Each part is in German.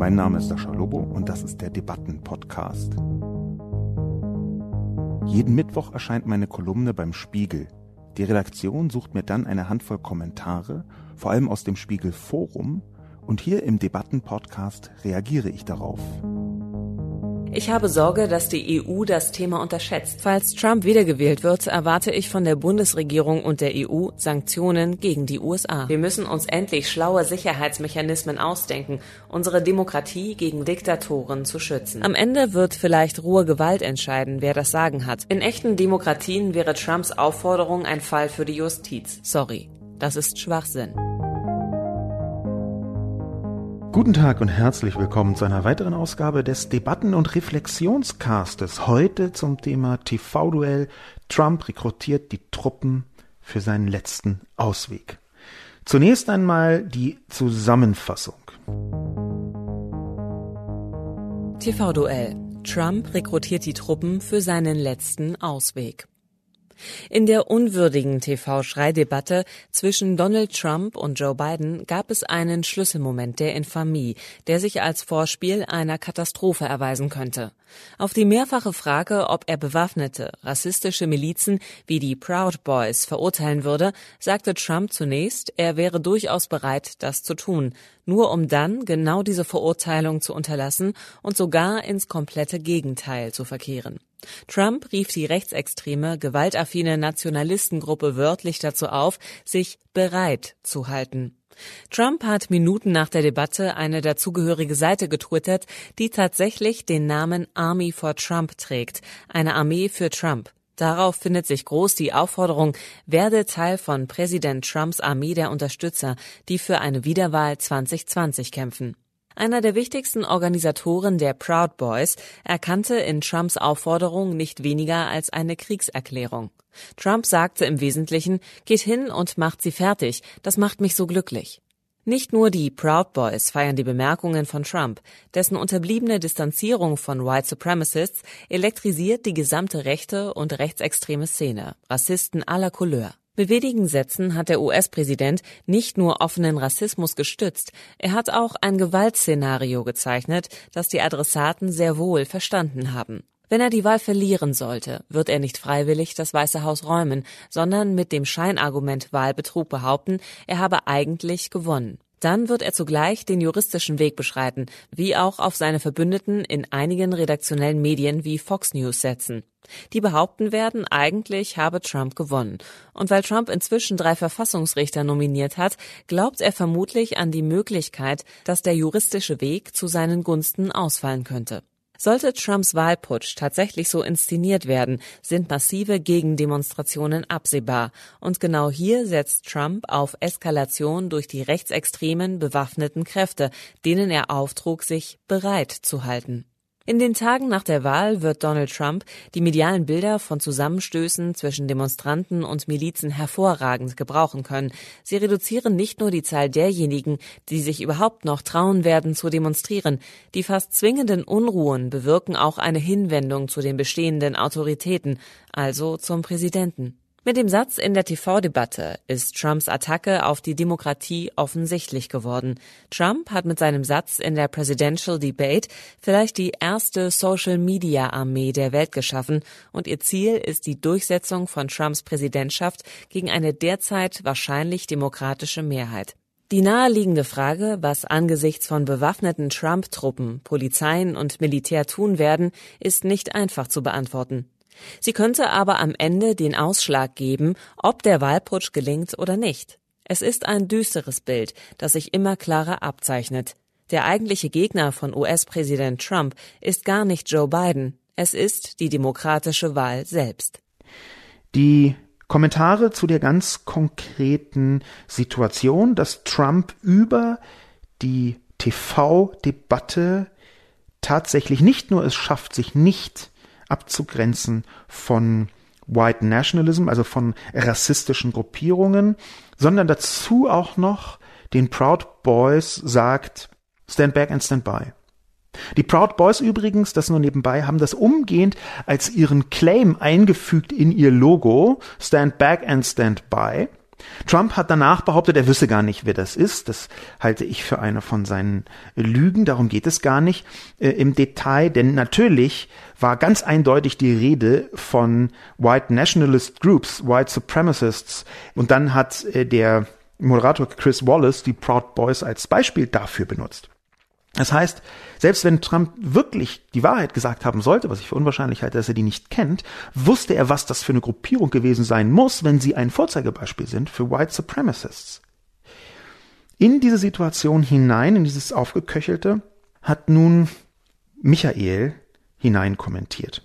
Mein Name ist Sascha Lobo und das ist der Debatten-Podcast. Jeden Mittwoch erscheint meine Kolumne beim Spiegel. Die Redaktion sucht mir dann eine Handvoll Kommentare, vor allem aus dem Spiegel Forum, und hier im Debatten-Podcast reagiere ich darauf. Ich habe Sorge, dass die EU das Thema unterschätzt. Falls Trump wiedergewählt wird, erwarte ich von der Bundesregierung und der EU Sanktionen gegen die USA. Wir müssen uns endlich schlaue Sicherheitsmechanismen ausdenken, unsere Demokratie gegen Diktatoren zu schützen. Am Ende wird vielleicht rohe Gewalt entscheiden, wer das Sagen hat. In echten Demokratien wäre Trumps Aufforderung ein Fall für die Justiz. Sorry, das ist Schwachsinn. Guten Tag und herzlich willkommen zu einer weiteren Ausgabe des Debatten- und Reflexionscastes. Heute zum Thema TV-Duell. Trump rekrutiert die Truppen für seinen letzten Ausweg. Zunächst einmal die Zusammenfassung. TV-Duell. Trump rekrutiert die Truppen für seinen letzten Ausweg. In der unwürdigen TV-Schreidebatte zwischen Donald Trump und Joe Biden gab es einen Schlüsselmoment der Infamie, der sich als Vorspiel einer Katastrophe erweisen könnte. Auf die mehrfache Frage, ob er bewaffnete, rassistische Milizen wie die Proud Boys verurteilen würde, sagte Trump zunächst, er wäre durchaus bereit, das zu tun, nur um dann genau diese Verurteilung zu unterlassen und sogar ins komplette Gegenteil zu verkehren. Trump rief die rechtsextreme, gewaltaffine Nationalistengruppe wörtlich dazu auf, sich bereit zu halten. Trump hat Minuten nach der Debatte eine dazugehörige Seite getwittert, die tatsächlich den Namen Army for Trump trägt, eine Armee für Trump. Darauf findet sich groß die Aufforderung, werde Teil von Präsident Trumps Armee der Unterstützer, die für eine Wiederwahl 2020 kämpfen. Einer der wichtigsten Organisatoren der Proud Boys erkannte in Trumps Aufforderung nicht weniger als eine Kriegserklärung. Trump sagte im Wesentlichen, geht hin und macht sie fertig, das macht mich so glücklich. Nicht nur die Proud Boys feiern die Bemerkungen von Trump, dessen unterbliebene Distanzierung von White Supremacists elektrisiert die gesamte rechte und rechtsextreme Szene, Rassisten aller Couleur. Mit wenigen Sätzen hat der US-Präsident nicht nur offenen Rassismus gestützt, er hat auch ein Gewaltszenario gezeichnet, das die Adressaten sehr wohl verstanden haben. Wenn er die Wahl verlieren sollte, wird er nicht freiwillig das Weiße Haus räumen, sondern mit dem Scheinargument Wahlbetrug behaupten, er habe eigentlich gewonnen. Dann wird er zugleich den juristischen Weg beschreiten, wie auch auf seine Verbündeten in einigen redaktionellen Medien wie Fox News setzen. Die behaupten werden, eigentlich habe Trump gewonnen. Und weil Trump inzwischen drei Verfassungsrichter nominiert hat, glaubt er vermutlich an die Möglichkeit, dass der juristische Weg zu seinen Gunsten ausfallen könnte. Sollte Trumps Wahlputsch tatsächlich so inszeniert werden, sind massive Gegendemonstrationen absehbar. Und genau hier setzt Trump auf Eskalation durch die rechtsextremen bewaffneten Kräfte, denen er auftrug, sich bereit zu halten. In den Tagen nach der Wahl wird Donald Trump die medialen Bilder von Zusammenstößen zwischen Demonstranten und Milizen hervorragend gebrauchen können. Sie reduzieren nicht nur die Zahl derjenigen, die sich überhaupt noch trauen werden zu demonstrieren. Die fast zwingenden Unruhen bewirken auch eine Hinwendung zu den bestehenden Autoritäten, also zum Präsidenten. Mit dem Satz in der TV-Debatte ist Trumps Attacke auf die Demokratie offensichtlich geworden. Trump hat mit seinem Satz in der Presidential Debate vielleicht die erste Social-Media-Armee der Welt geschaffen und ihr Ziel ist die Durchsetzung von Trumps Präsidentschaft gegen eine derzeit wahrscheinlich demokratische Mehrheit. Die naheliegende Frage, was angesichts von bewaffneten Trump-Truppen, Polizeien und Militär tun werden, ist nicht einfach zu beantworten. Sie könnte aber am Ende den Ausschlag geben, ob der Wahlputsch gelingt oder nicht. Es ist ein düsteres Bild, das sich immer klarer abzeichnet. Der eigentliche Gegner von US-Präsident Trump ist gar nicht Joe Biden, es ist die demokratische Wahl selbst. Die Kommentare zu der ganz konkreten Situation, dass Trump über die TV-Debatte tatsächlich nicht nur es schafft, sich nicht abzugrenzen von White Nationalism, also von rassistischen Gruppierungen, sondern dazu auch noch den Proud Boys sagt, stand back and stand by. Die Proud Boys übrigens, das nur nebenbei, haben das umgehend als ihren Claim eingefügt in ihr Logo, stand back and stand by. Trump hat danach behauptet, er wüsste gar nicht, wer das ist. Das halte ich für eine von seinen Lügen. Darum geht es gar nicht äh, im Detail, denn natürlich war ganz eindeutig die Rede von White Nationalist Groups, White Supremacists. Und dann hat äh, der Moderator Chris Wallace die Proud Boys als Beispiel dafür benutzt. Das heißt, selbst wenn Trump wirklich die Wahrheit gesagt haben sollte, was ich für unwahrscheinlich halte, dass er die nicht kennt, wusste er, was das für eine Gruppierung gewesen sein muss, wenn sie ein Vorzeigebeispiel sind für White Supremacists. In diese Situation hinein, in dieses Aufgeköchelte, hat nun Michael hinein kommentiert.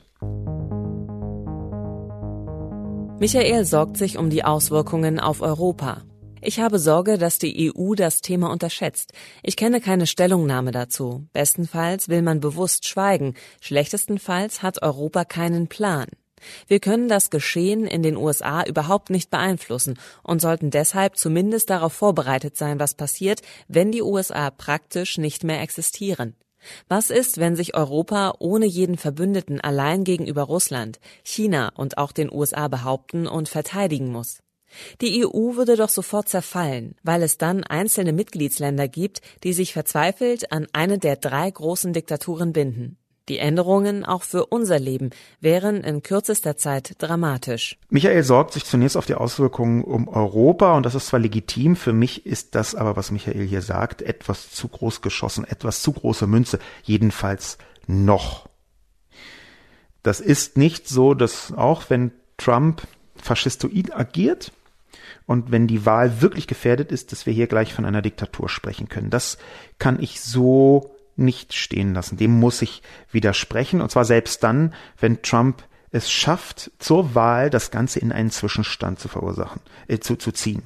Michael sorgt sich um die Auswirkungen auf Europa. Ich habe Sorge, dass die EU das Thema unterschätzt. Ich kenne keine Stellungnahme dazu. Bestenfalls will man bewusst schweigen. Schlechtestenfalls hat Europa keinen Plan. Wir können das Geschehen in den USA überhaupt nicht beeinflussen und sollten deshalb zumindest darauf vorbereitet sein, was passiert, wenn die USA praktisch nicht mehr existieren. Was ist, wenn sich Europa ohne jeden Verbündeten allein gegenüber Russland, China und auch den USA behaupten und verteidigen muss? Die EU würde doch sofort zerfallen, weil es dann einzelne Mitgliedsländer gibt, die sich verzweifelt an eine der drei großen Diktaturen binden. Die Änderungen auch für unser Leben wären in kürzester Zeit dramatisch. Michael sorgt sich zunächst auf die Auswirkungen um Europa und das ist zwar legitim, für mich ist das aber, was Michael hier sagt, etwas zu groß geschossen, etwas zu große Münze, jedenfalls noch. Das ist nicht so, dass auch wenn Trump faschistoid agiert, und wenn die Wahl wirklich gefährdet ist, dass wir hier gleich von einer Diktatur sprechen können. Das kann ich so nicht stehen lassen. Dem muss ich widersprechen. Und zwar selbst dann, wenn Trump es schafft, zur Wahl das Ganze in einen Zwischenstand zu verursachen, äh, zu, zu ziehen.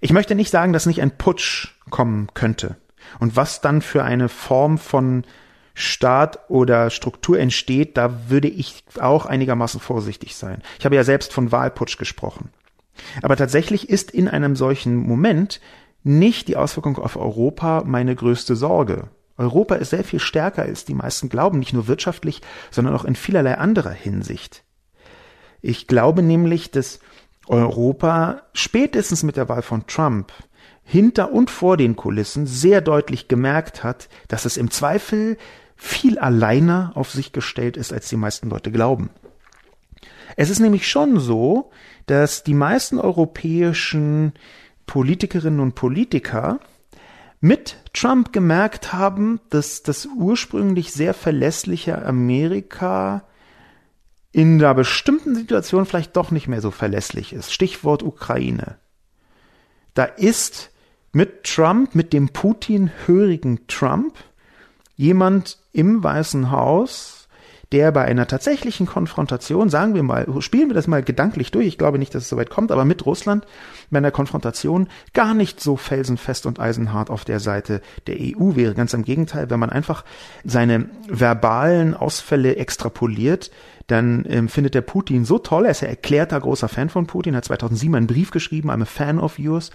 Ich möchte nicht sagen, dass nicht ein Putsch kommen könnte. Und was dann für eine Form von Staat oder Struktur entsteht, da würde ich auch einigermaßen vorsichtig sein. Ich habe ja selbst von Wahlputsch gesprochen. Aber tatsächlich ist in einem solchen Moment nicht die Auswirkung auf Europa meine größte Sorge. Europa ist sehr viel stärker, als die meisten glauben, nicht nur wirtschaftlich, sondern auch in vielerlei anderer Hinsicht. Ich glaube nämlich, dass Europa spätestens mit der Wahl von Trump hinter und vor den Kulissen sehr deutlich gemerkt hat, dass es im Zweifel viel alleiner auf sich gestellt ist, als die meisten Leute glauben. Es ist nämlich schon so, dass die meisten europäischen Politikerinnen und Politiker mit Trump gemerkt haben, dass das ursprünglich sehr verlässliche Amerika in einer bestimmten Situation vielleicht doch nicht mehr so verlässlich ist. Stichwort Ukraine. Da ist mit Trump, mit dem Putin-hörigen Trump, jemand im Weißen Haus, der bei einer tatsächlichen Konfrontation, sagen wir mal, spielen wir das mal gedanklich durch, ich glaube nicht, dass es soweit kommt, aber mit Russland bei einer Konfrontation gar nicht so felsenfest und eisenhart auf der Seite der EU wäre. Ganz im Gegenteil, wenn man einfach seine verbalen Ausfälle extrapoliert, dann ähm, findet der Putin so toll, er ist ja erklärter großer Fan von Putin, hat 2007 einen Brief geschrieben, I'm a fan of yours,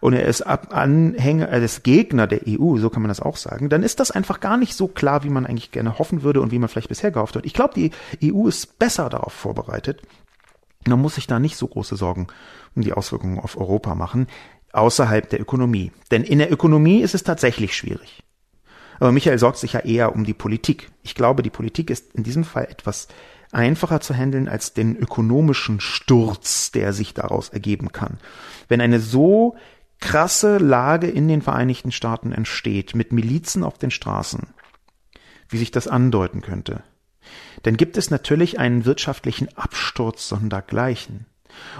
und er ist Ab Anhänger, er ist Gegner der EU, so kann man das auch sagen, dann ist das einfach gar nicht so klar, wie man eigentlich gerne hoffen würde und wie man vielleicht bisher gehofft hat. Ich glaube, die EU ist besser darauf vorbereitet. Man muss sich da nicht so große Sorgen um die Auswirkungen auf Europa machen, außerhalb der Ökonomie. Denn in der Ökonomie ist es tatsächlich schwierig. Aber Michael sorgt sich ja eher um die Politik. Ich glaube, die Politik ist in diesem Fall etwas einfacher zu handeln als den ökonomischen Sturz, der sich daraus ergeben kann. Wenn eine so krasse Lage in den Vereinigten Staaten entsteht, mit Milizen auf den Straßen, wie sich das andeuten könnte, dann gibt es natürlich einen wirtschaftlichen Absturz sondergleichen.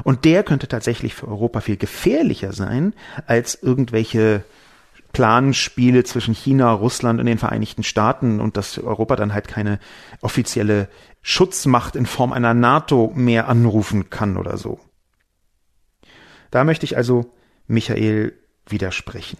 Und der könnte tatsächlich für Europa viel gefährlicher sein als irgendwelche Planspiele zwischen China, Russland und den Vereinigten Staaten und dass Europa dann halt keine offizielle Schutzmacht in Form einer NATO mehr anrufen kann oder so. Da möchte ich also Michael widersprechen.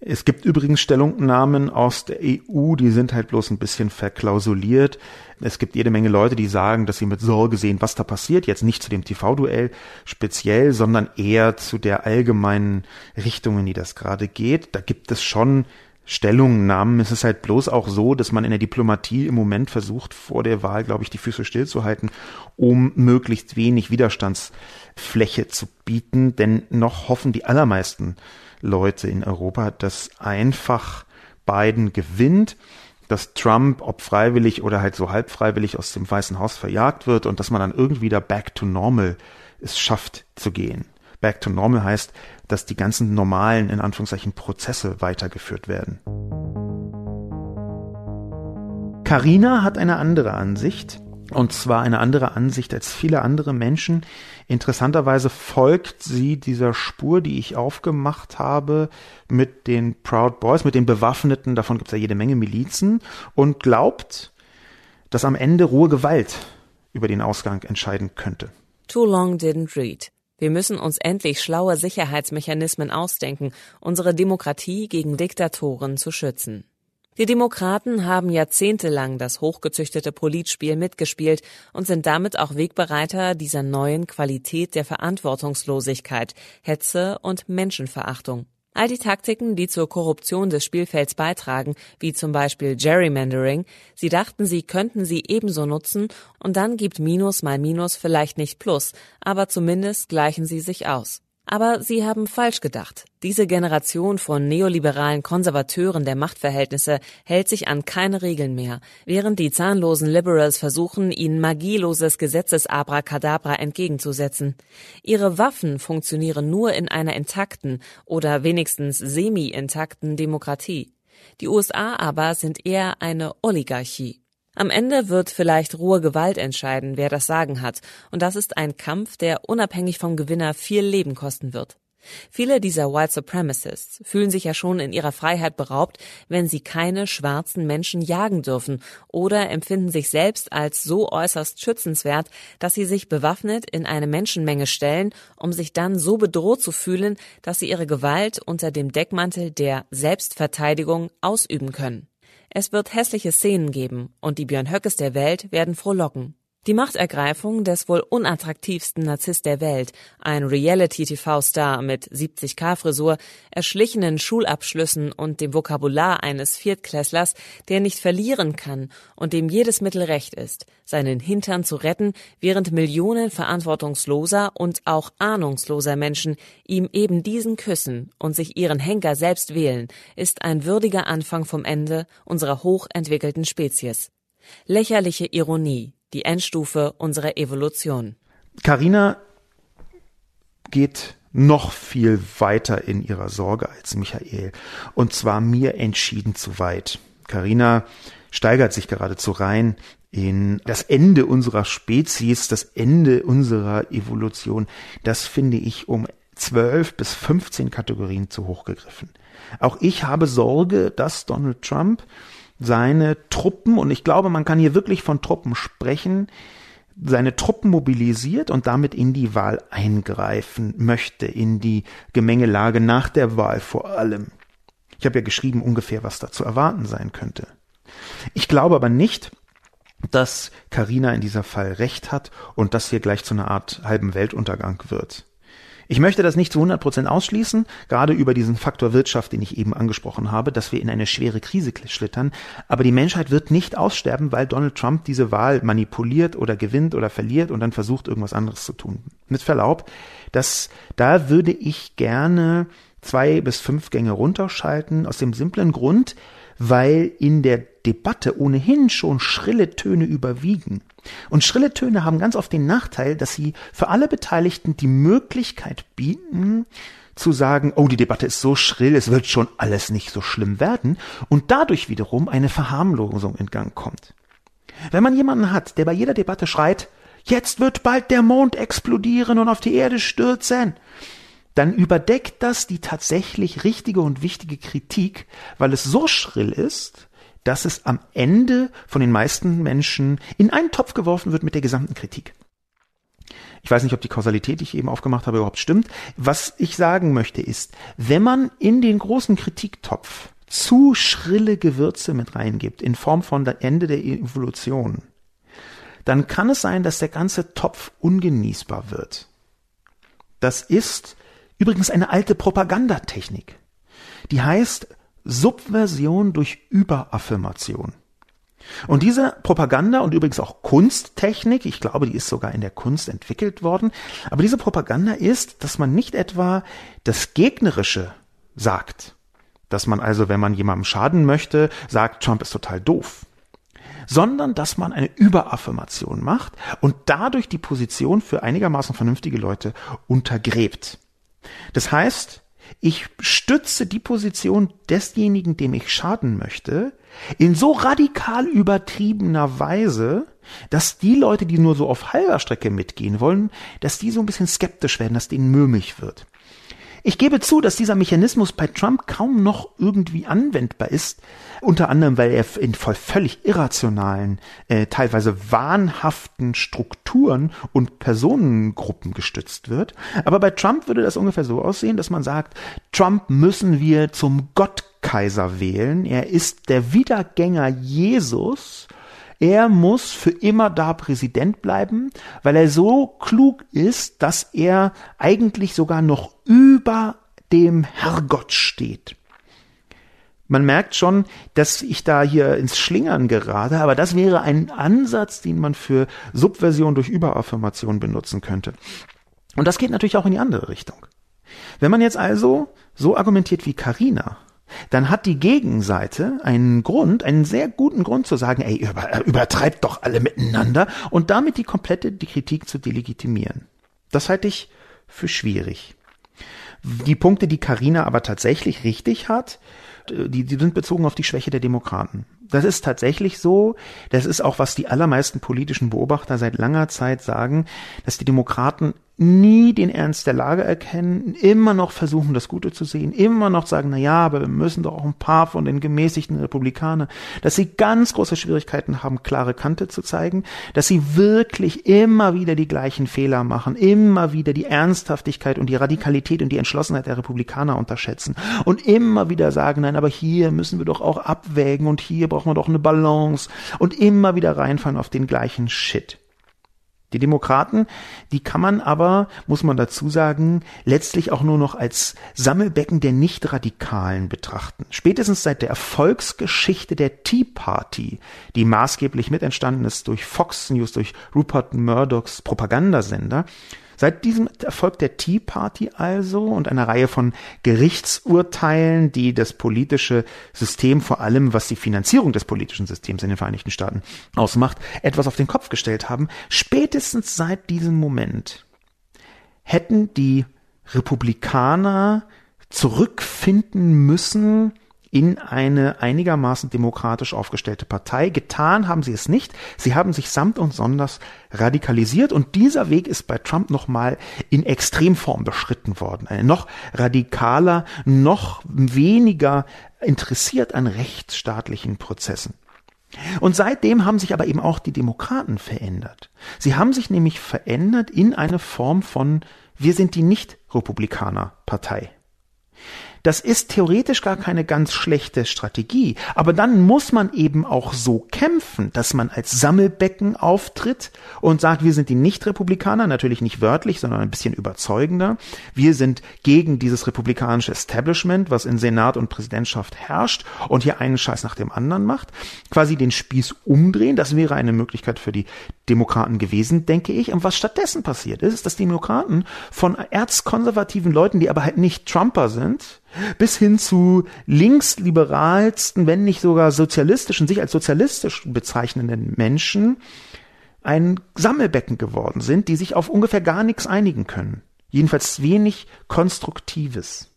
Es gibt übrigens Stellungnahmen aus der EU, die sind halt bloß ein bisschen verklausuliert. Es gibt jede Menge Leute, die sagen, dass sie mit Sorge sehen, was da passiert. Jetzt nicht zu dem TV-Duell speziell, sondern eher zu der allgemeinen Richtung, in die das gerade geht. Da gibt es schon Stellungnahmen. Es ist halt bloß auch so, dass man in der Diplomatie im Moment versucht, vor der Wahl, glaube ich, die Füße stillzuhalten, um möglichst wenig Widerstandsfläche zu bieten. Denn noch hoffen die allermeisten Leute in Europa, dass einfach Biden gewinnt, dass Trump, ob freiwillig oder halt so halb freiwillig aus dem Weißen Haus verjagt wird und dass man dann irgendwie da back to normal es schafft zu gehen. Back to normal heißt, dass die ganzen normalen, in Anführungszeichen, Prozesse weitergeführt werden. Carina hat eine andere Ansicht. Und zwar eine andere Ansicht als viele andere Menschen. Interessanterweise folgt sie dieser Spur, die ich aufgemacht habe mit den Proud Boys, mit den Bewaffneten, davon gibt es ja jede Menge Milizen, und glaubt, dass am Ende rohe Gewalt über den Ausgang entscheiden könnte. Too long didn't read. Wir müssen uns endlich schlaue Sicherheitsmechanismen ausdenken, unsere Demokratie gegen Diktatoren zu schützen. Die Demokraten haben jahrzehntelang das hochgezüchtete Politspiel mitgespielt und sind damit auch Wegbereiter dieser neuen Qualität der Verantwortungslosigkeit, Hetze und Menschenverachtung. All die Taktiken, die zur Korruption des Spielfelds beitragen, wie zum Beispiel Gerrymandering, sie dachten, sie könnten sie ebenso nutzen und dann gibt Minus mal Minus vielleicht nicht Plus, aber zumindest gleichen sie sich aus. Aber sie haben falsch gedacht. Diese Generation von neoliberalen Konservateuren der Machtverhältnisse hält sich an keine Regeln mehr, während die zahnlosen Liberals versuchen, ihnen magieloses Gesetzesabracadabra entgegenzusetzen. Ihre Waffen funktionieren nur in einer intakten oder wenigstens semi-intakten Demokratie. Die USA aber sind eher eine Oligarchie. Am Ende wird vielleicht rohe Gewalt entscheiden, wer das Sagen hat, und das ist ein Kampf, der unabhängig vom Gewinner viel Leben kosten wird. Viele dieser White Supremacists fühlen sich ja schon in ihrer Freiheit beraubt, wenn sie keine schwarzen Menschen jagen dürfen oder empfinden sich selbst als so äußerst schützenswert, dass sie sich bewaffnet in eine Menschenmenge stellen, um sich dann so bedroht zu fühlen, dass sie ihre Gewalt unter dem Deckmantel der Selbstverteidigung ausüben können. Es wird hässliche Szenen geben und die Björn Höckes der Welt werden frohlocken. Die Machtergreifung des wohl unattraktivsten Narzisst der Welt, ein Reality-TV-Star mit 70k-Frisur, erschlichenen Schulabschlüssen und dem Vokabular eines Viertklässlers, der nicht verlieren kann und dem jedes Mittel recht ist, seinen Hintern zu retten, während Millionen verantwortungsloser und auch ahnungsloser Menschen ihm eben diesen küssen und sich ihren Henker selbst wählen, ist ein würdiger Anfang vom Ende unserer hochentwickelten Spezies. Lächerliche Ironie, die Endstufe unserer Evolution. Carina geht noch viel weiter in ihrer Sorge als Michael. Und zwar mir entschieden zu weit. Carina steigert sich geradezu rein in das Ende unserer Spezies, das Ende unserer Evolution. Das finde ich um zwölf bis 15 Kategorien zu hoch gegriffen. Auch ich habe Sorge, dass Donald Trump seine Truppen, und ich glaube, man kann hier wirklich von Truppen sprechen, seine Truppen mobilisiert und damit in die Wahl eingreifen möchte, in die Gemengelage nach der Wahl vor allem. Ich habe ja geschrieben ungefähr, was da zu erwarten sein könnte. Ich glaube aber nicht, dass Karina in dieser Fall recht hat und das hier gleich zu einer Art halben Weltuntergang wird. Ich möchte das nicht zu 100 Prozent ausschließen, gerade über diesen Faktor Wirtschaft, den ich eben angesprochen habe, dass wir in eine schwere Krise schlittern. Aber die Menschheit wird nicht aussterben, weil Donald Trump diese Wahl manipuliert oder gewinnt oder verliert und dann versucht, irgendwas anderes zu tun. Mit Verlaub, dass da würde ich gerne zwei bis fünf Gänge runterschalten, aus dem simplen Grund, weil in der Debatte ohnehin schon schrille Töne überwiegen. Und schrille Töne haben ganz oft den Nachteil, dass sie für alle Beteiligten die Möglichkeit bieten, zu sagen, oh, die Debatte ist so schrill, es wird schon alles nicht so schlimm werden, und dadurch wiederum eine Verharmlosung in Gang kommt. Wenn man jemanden hat, der bei jeder Debatte schreit, jetzt wird bald der Mond explodieren und auf die Erde stürzen, dann überdeckt das die tatsächlich richtige und wichtige Kritik, weil es so schrill ist, dass es am Ende von den meisten Menschen in einen Topf geworfen wird mit der gesamten Kritik. Ich weiß nicht, ob die Kausalität, die ich eben aufgemacht habe, überhaupt stimmt. Was ich sagen möchte ist, wenn man in den großen Kritiktopf zu schrille Gewürze mit reingibt, in Form von der Ende der Evolution, dann kann es sein, dass der ganze Topf ungenießbar wird. Das ist Übrigens eine alte Propagandatechnik. Die heißt Subversion durch Überaffirmation. Und diese Propaganda und übrigens auch Kunsttechnik, ich glaube, die ist sogar in der Kunst entwickelt worden, aber diese Propaganda ist, dass man nicht etwa das Gegnerische sagt, dass man also, wenn man jemandem schaden möchte, sagt, Trump ist total doof, sondern dass man eine Überaffirmation macht und dadurch die Position für einigermaßen vernünftige Leute untergräbt. Das heißt, ich stütze die Position desjenigen, dem ich schaden möchte, in so radikal übertriebener Weise, dass die Leute, die nur so auf halber Strecke mitgehen wollen, dass die so ein bisschen skeptisch werden, dass denen mürmig wird. Ich gebe zu, dass dieser Mechanismus bei Trump kaum noch irgendwie anwendbar ist, unter anderem, weil er in voll völlig irrationalen, äh, teilweise wahnhaften Strukturen und Personengruppen gestützt wird. Aber bei Trump würde das ungefähr so aussehen, dass man sagt, Trump müssen wir zum Gottkaiser wählen. Er ist der Wiedergänger Jesus er muss für immer da Präsident bleiben, weil er so klug ist, dass er eigentlich sogar noch über dem Herrgott steht. Man merkt schon, dass ich da hier ins Schlingern gerate, aber das wäre ein Ansatz, den man für Subversion durch Überaffirmation benutzen könnte. Und das geht natürlich auch in die andere Richtung. Wenn man jetzt also so argumentiert wie Carina, dann hat die Gegenseite einen Grund, einen sehr guten Grund zu sagen, ey, über, übertreibt doch alle miteinander und damit die komplette die Kritik zu delegitimieren. Das halte ich für schwierig. Die Punkte, die Karina aber tatsächlich richtig hat, die, die sind bezogen auf die Schwäche der Demokraten. Das ist tatsächlich so. Das ist auch, was die allermeisten politischen Beobachter seit langer Zeit sagen, dass die Demokraten nie den Ernst der Lage erkennen, immer noch versuchen, das Gute zu sehen, immer noch sagen, na ja, aber wir müssen doch auch ein paar von den gemäßigten Republikanern, dass sie ganz große Schwierigkeiten haben, klare Kante zu zeigen, dass sie wirklich immer wieder die gleichen Fehler machen, immer wieder die Ernsthaftigkeit und die Radikalität und die Entschlossenheit der Republikaner unterschätzen und immer wieder sagen, nein, aber hier müssen wir doch auch abwägen und hier brauchen wir doch eine Balance und immer wieder reinfallen auf den gleichen Shit. Die Demokraten, die kann man aber, muss man dazu sagen, letztlich auch nur noch als Sammelbecken der Nicht-Radikalen betrachten. Spätestens seit der Erfolgsgeschichte der Tea Party, die maßgeblich mit entstanden ist durch Fox News, durch Rupert Murdochs Propagandasender, Seit diesem Erfolg der Tea Party also und einer Reihe von Gerichtsurteilen, die das politische System, vor allem was die Finanzierung des politischen Systems in den Vereinigten Staaten ausmacht, etwas auf den Kopf gestellt haben, spätestens seit diesem Moment hätten die Republikaner zurückfinden müssen in eine einigermaßen demokratisch aufgestellte Partei. Getan haben sie es nicht. Sie haben sich samt und sonders radikalisiert und dieser Weg ist bei Trump nochmal in Extremform beschritten worden. Ein noch radikaler, noch weniger interessiert an rechtsstaatlichen Prozessen. Und seitdem haben sich aber eben auch die Demokraten verändert. Sie haben sich nämlich verändert in eine Form von wir sind die Nicht-Republikaner-Partei. Das ist theoretisch gar keine ganz schlechte Strategie. Aber dann muss man eben auch so kämpfen, dass man als Sammelbecken auftritt und sagt, wir sind die Nicht-Republikaner, natürlich nicht wörtlich, sondern ein bisschen überzeugender. Wir sind gegen dieses republikanische Establishment, was in Senat und Präsidentschaft herrscht und hier einen Scheiß nach dem anderen macht. Quasi den Spieß umdrehen. Das wäre eine Möglichkeit für die Demokraten gewesen, denke ich. Und was stattdessen passiert ist, dass die Demokraten von erzkonservativen Leuten, die aber halt nicht Trumper sind, bis hin zu linksliberalsten, wenn nicht sogar sozialistischen, sich als sozialistisch bezeichnenden Menschen ein Sammelbecken geworden sind, die sich auf ungefähr gar nichts einigen können. Jedenfalls wenig Konstruktives.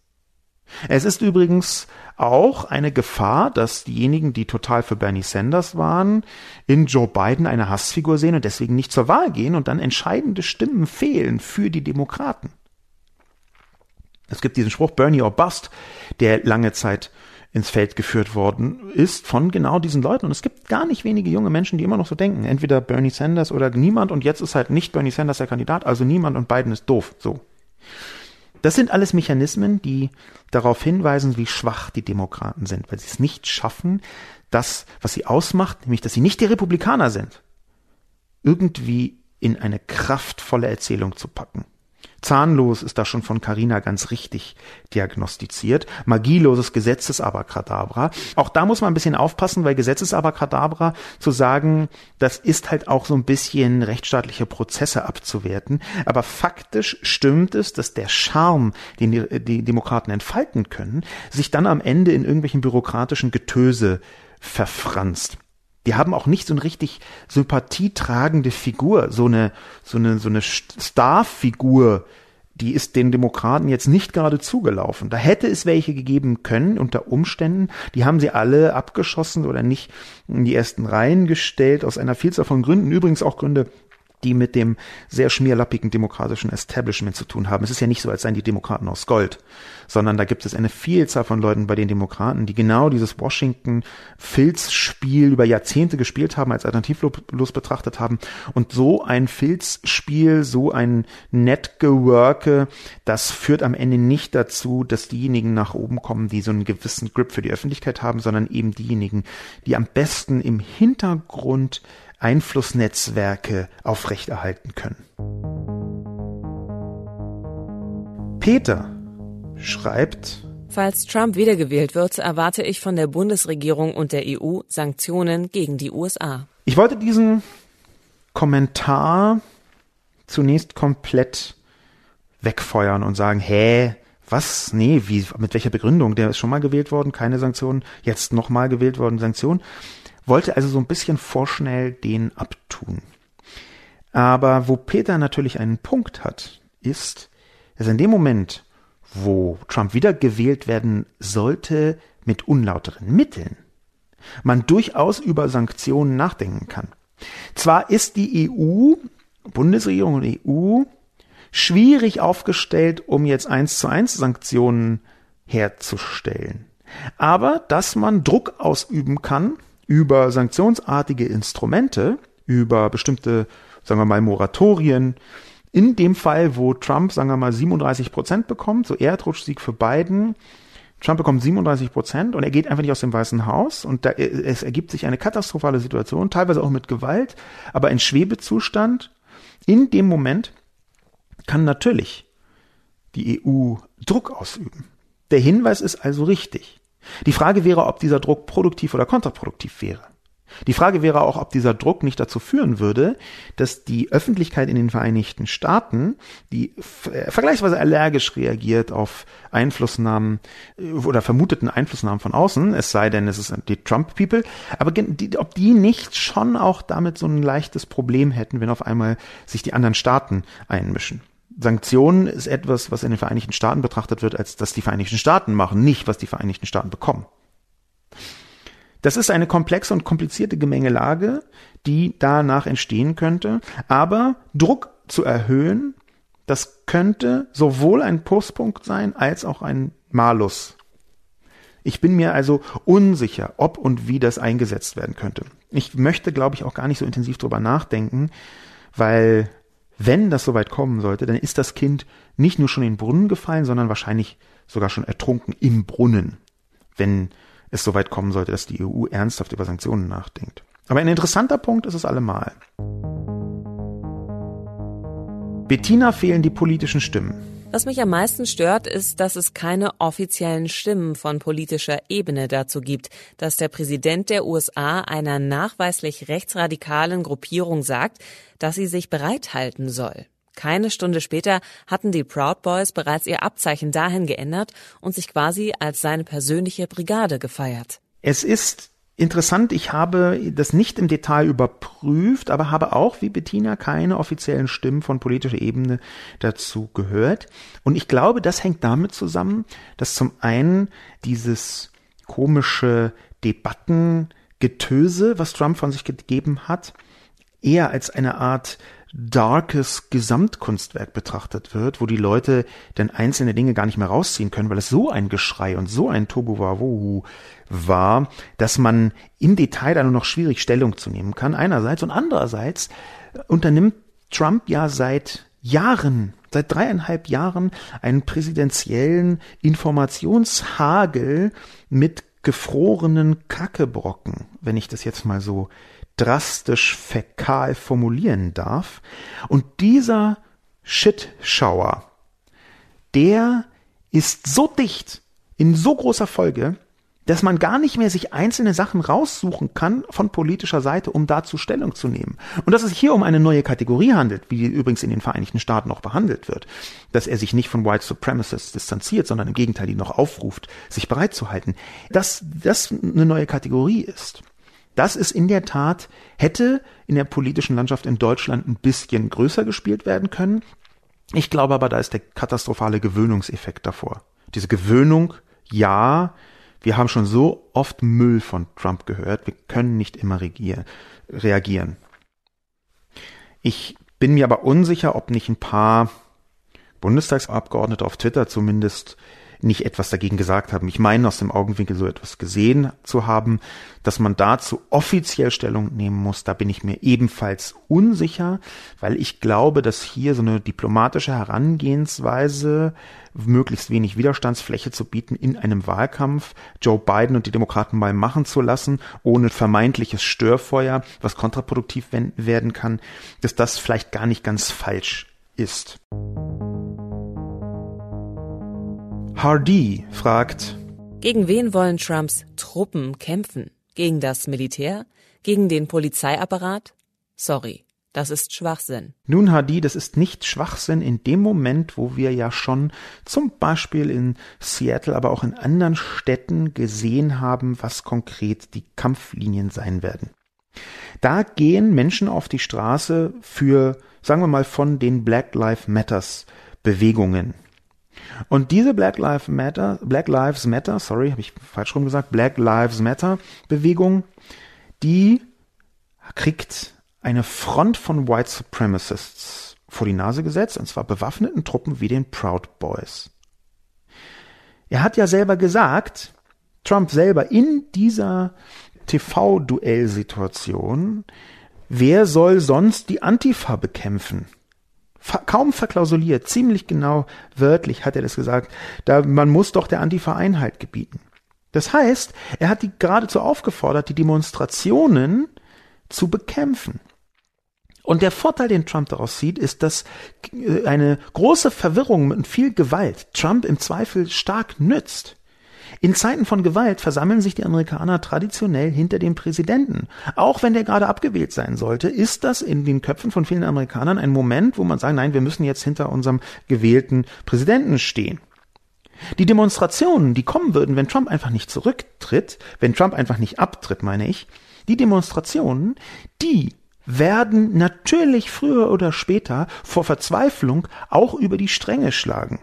Es ist übrigens auch eine Gefahr, dass diejenigen, die total für Bernie Sanders waren, in Joe Biden eine Hassfigur sehen und deswegen nicht zur Wahl gehen und dann entscheidende Stimmen fehlen für die Demokraten. Es gibt diesen Spruch Bernie or Bust, der lange Zeit ins Feld geführt worden ist von genau diesen Leuten. Und es gibt gar nicht wenige junge Menschen, die immer noch so denken. Entweder Bernie Sanders oder niemand. Und jetzt ist halt nicht Bernie Sanders der Kandidat, also niemand und Biden ist doof. So. Das sind alles Mechanismen, die darauf hinweisen, wie schwach die Demokraten sind, weil sie es nicht schaffen, das, was sie ausmacht, nämlich, dass sie nicht die Republikaner sind, irgendwie in eine kraftvolle Erzählung zu packen. Zahnlos ist da schon von Carina ganz richtig diagnostiziert. Magieloses Gesetzesabracadabra. Auch da muss man ein bisschen aufpassen, weil Gesetzesabracadabra zu sagen, das ist halt auch so ein bisschen rechtsstaatliche Prozesse abzuwerten. Aber faktisch stimmt es, dass der Charme, den die Demokraten entfalten können, sich dann am Ende in irgendwelchen bürokratischen Getöse verfranst die haben auch nicht so eine richtig sympathietragende Figur, so eine, so eine, so eine Star-Figur, die ist den Demokraten jetzt nicht gerade zugelaufen. Da hätte es welche gegeben können unter Umständen. Die haben sie alle abgeschossen oder nicht in die ersten Reihen gestellt aus einer Vielzahl von Gründen. Übrigens auch Gründe, die mit dem sehr schmierlappigen demokratischen Establishment zu tun haben. Es ist ja nicht so, als seien die Demokraten aus Gold, sondern da gibt es eine Vielzahl von Leuten bei den Demokraten, die genau dieses Washington-Filzspiel über Jahrzehnte gespielt haben, als alternativlos betrachtet haben und so ein Filzspiel, so ein Netgeworke, das führt am Ende nicht dazu, dass diejenigen nach oben kommen, die so einen gewissen Grip für die Öffentlichkeit haben, sondern eben diejenigen, die am besten im Hintergrund Einflussnetzwerke aufrechterhalten können. Peter schreibt, Falls Trump wiedergewählt wird, erwarte ich von der Bundesregierung und der EU Sanktionen gegen die USA. Ich wollte diesen Kommentar zunächst komplett wegfeuern und sagen, hä, was? Nee, wie, mit welcher Begründung? Der ist schon mal gewählt worden, keine Sanktionen, jetzt nochmal gewählt worden, Sanktionen wollte also so ein bisschen vorschnell den abtun. Aber wo Peter natürlich einen Punkt hat, ist, dass in dem Moment, wo Trump wiedergewählt werden sollte mit unlauteren Mitteln, man durchaus über Sanktionen nachdenken kann. Zwar ist die EU, Bundesregierung und EU, schwierig aufgestellt, um jetzt eins zu eins Sanktionen herzustellen. Aber dass man Druck ausüben kann, über sanktionsartige Instrumente, über bestimmte, sagen wir mal, Moratorien, in dem Fall, wo Trump, sagen wir mal, 37 Prozent bekommt, so Erdrutschsieg für Biden, Trump bekommt 37 Prozent und er geht einfach nicht aus dem Weißen Haus und da, es ergibt sich eine katastrophale Situation, teilweise auch mit Gewalt, aber ein Schwebezustand. In dem Moment kann natürlich die EU Druck ausüben. Der Hinweis ist also richtig. Die Frage wäre, ob dieser Druck produktiv oder kontraproduktiv wäre. Die Frage wäre auch, ob dieser Druck nicht dazu führen würde, dass die Öffentlichkeit in den Vereinigten Staaten, die äh, vergleichsweise allergisch reagiert auf Einflussnahmen äh, oder vermuteten Einflussnahmen von außen, es sei denn, es ist die Trump-People, aber die, ob die nicht schon auch damit so ein leichtes Problem hätten, wenn auf einmal sich die anderen Staaten einmischen. Sanktionen ist etwas, was in den Vereinigten Staaten betrachtet wird, als dass die Vereinigten Staaten machen, nicht was die Vereinigten Staaten bekommen. Das ist eine komplexe und komplizierte Gemengelage, die danach entstehen könnte. Aber Druck zu erhöhen, das könnte sowohl ein Pluspunkt sein als auch ein Malus. Ich bin mir also unsicher, ob und wie das eingesetzt werden könnte. Ich möchte, glaube ich, auch gar nicht so intensiv drüber nachdenken, weil wenn das soweit kommen sollte, dann ist das Kind nicht nur schon in den Brunnen gefallen, sondern wahrscheinlich sogar schon ertrunken im Brunnen, wenn es soweit kommen sollte, dass die EU ernsthaft über Sanktionen nachdenkt. Aber ein interessanter Punkt ist es allemal. Bettina fehlen die politischen Stimmen. Was mich am meisten stört, ist, dass es keine offiziellen Stimmen von politischer Ebene dazu gibt, dass der Präsident der USA einer nachweislich rechtsradikalen Gruppierung sagt, dass sie sich bereithalten soll. Keine Stunde später hatten die Proud Boys bereits ihr Abzeichen dahin geändert und sich quasi als seine persönliche Brigade gefeiert. Es ist Interessant, ich habe das nicht im Detail überprüft, aber habe auch wie Bettina keine offiziellen Stimmen von politischer Ebene dazu gehört. Und ich glaube, das hängt damit zusammen, dass zum einen dieses komische Debattengetöse, was Trump von sich gegeben hat, eher als eine Art darkes Gesamtkunstwerk betrachtet wird, wo die Leute dann einzelne Dinge gar nicht mehr rausziehen können, weil es so ein Geschrei und so ein Tobuwawu war, dass man im Detail da nur noch schwierig Stellung zu nehmen kann, einerseits. Und andererseits unternimmt Trump ja seit Jahren, seit dreieinhalb Jahren einen präsidentiellen Informationshagel mit gefrorenen Kackebrocken, wenn ich das jetzt mal so drastisch fäkal formulieren darf. Und dieser Shit-Shower, der ist so dicht, in so großer Folge, dass man gar nicht mehr sich einzelne Sachen raussuchen kann von politischer Seite, um dazu Stellung zu nehmen. Und dass es hier um eine neue Kategorie handelt, wie übrigens in den Vereinigten Staaten auch behandelt wird, dass er sich nicht von White Supremacists distanziert, sondern im Gegenteil die noch aufruft, sich bereit zu halten, dass das eine neue Kategorie ist. Das ist in der Tat, hätte in der politischen Landschaft in Deutschland ein bisschen größer gespielt werden können. Ich glaube aber, da ist der katastrophale Gewöhnungseffekt davor. Diese Gewöhnung, ja, wir haben schon so oft Müll von Trump gehört, wir können nicht immer regieren, reagieren. Ich bin mir aber unsicher, ob nicht ein paar Bundestagsabgeordnete auf Twitter zumindest nicht etwas dagegen gesagt haben. Ich meine, aus dem Augenwinkel so etwas gesehen zu haben, dass man dazu offiziell Stellung nehmen muss. Da bin ich mir ebenfalls unsicher, weil ich glaube, dass hier so eine diplomatische Herangehensweise, möglichst wenig Widerstandsfläche zu bieten in einem Wahlkampf, Joe Biden und die Demokraten mal machen zu lassen, ohne vermeintliches Störfeuer, was kontraproduktiv werden kann, dass das vielleicht gar nicht ganz falsch ist. Hardy fragt, gegen wen wollen Trumps Truppen kämpfen? Gegen das Militär? Gegen den Polizeiapparat? Sorry, das ist Schwachsinn. Nun, Hardy, das ist nicht Schwachsinn in dem Moment, wo wir ja schon zum Beispiel in Seattle, aber auch in anderen Städten gesehen haben, was konkret die Kampflinien sein werden. Da gehen Menschen auf die Straße für, sagen wir mal, von den Black Lives Matters Bewegungen. Und diese Black Lives Matter, Black Lives Matter, sorry, habe ich falsch rum gesagt, Black Lives Matter Bewegung, die kriegt eine Front von White Supremacists vor die Nase gesetzt, und zwar bewaffneten Truppen wie den Proud Boys. Er hat ja selber gesagt, Trump selber in dieser TV-Duellsituation, wer soll sonst die Antifa bekämpfen? Kaum verklausuliert, ziemlich genau wörtlich hat er das gesagt, da man muss doch der Antifa Einhalt gebieten. Das heißt, er hat die geradezu aufgefordert, die Demonstrationen zu bekämpfen. Und der Vorteil, den Trump daraus sieht, ist, dass äh, eine große Verwirrung und viel Gewalt Trump im Zweifel stark nützt. In Zeiten von Gewalt versammeln sich die Amerikaner traditionell hinter dem Präsidenten. Auch wenn der gerade abgewählt sein sollte, ist das in den Köpfen von vielen Amerikanern ein Moment, wo man sagt, nein, wir müssen jetzt hinter unserem gewählten Präsidenten stehen. Die Demonstrationen, die kommen würden, wenn Trump einfach nicht zurücktritt, wenn Trump einfach nicht abtritt, meine ich, die Demonstrationen, die werden natürlich früher oder später vor Verzweiflung auch über die Stränge schlagen.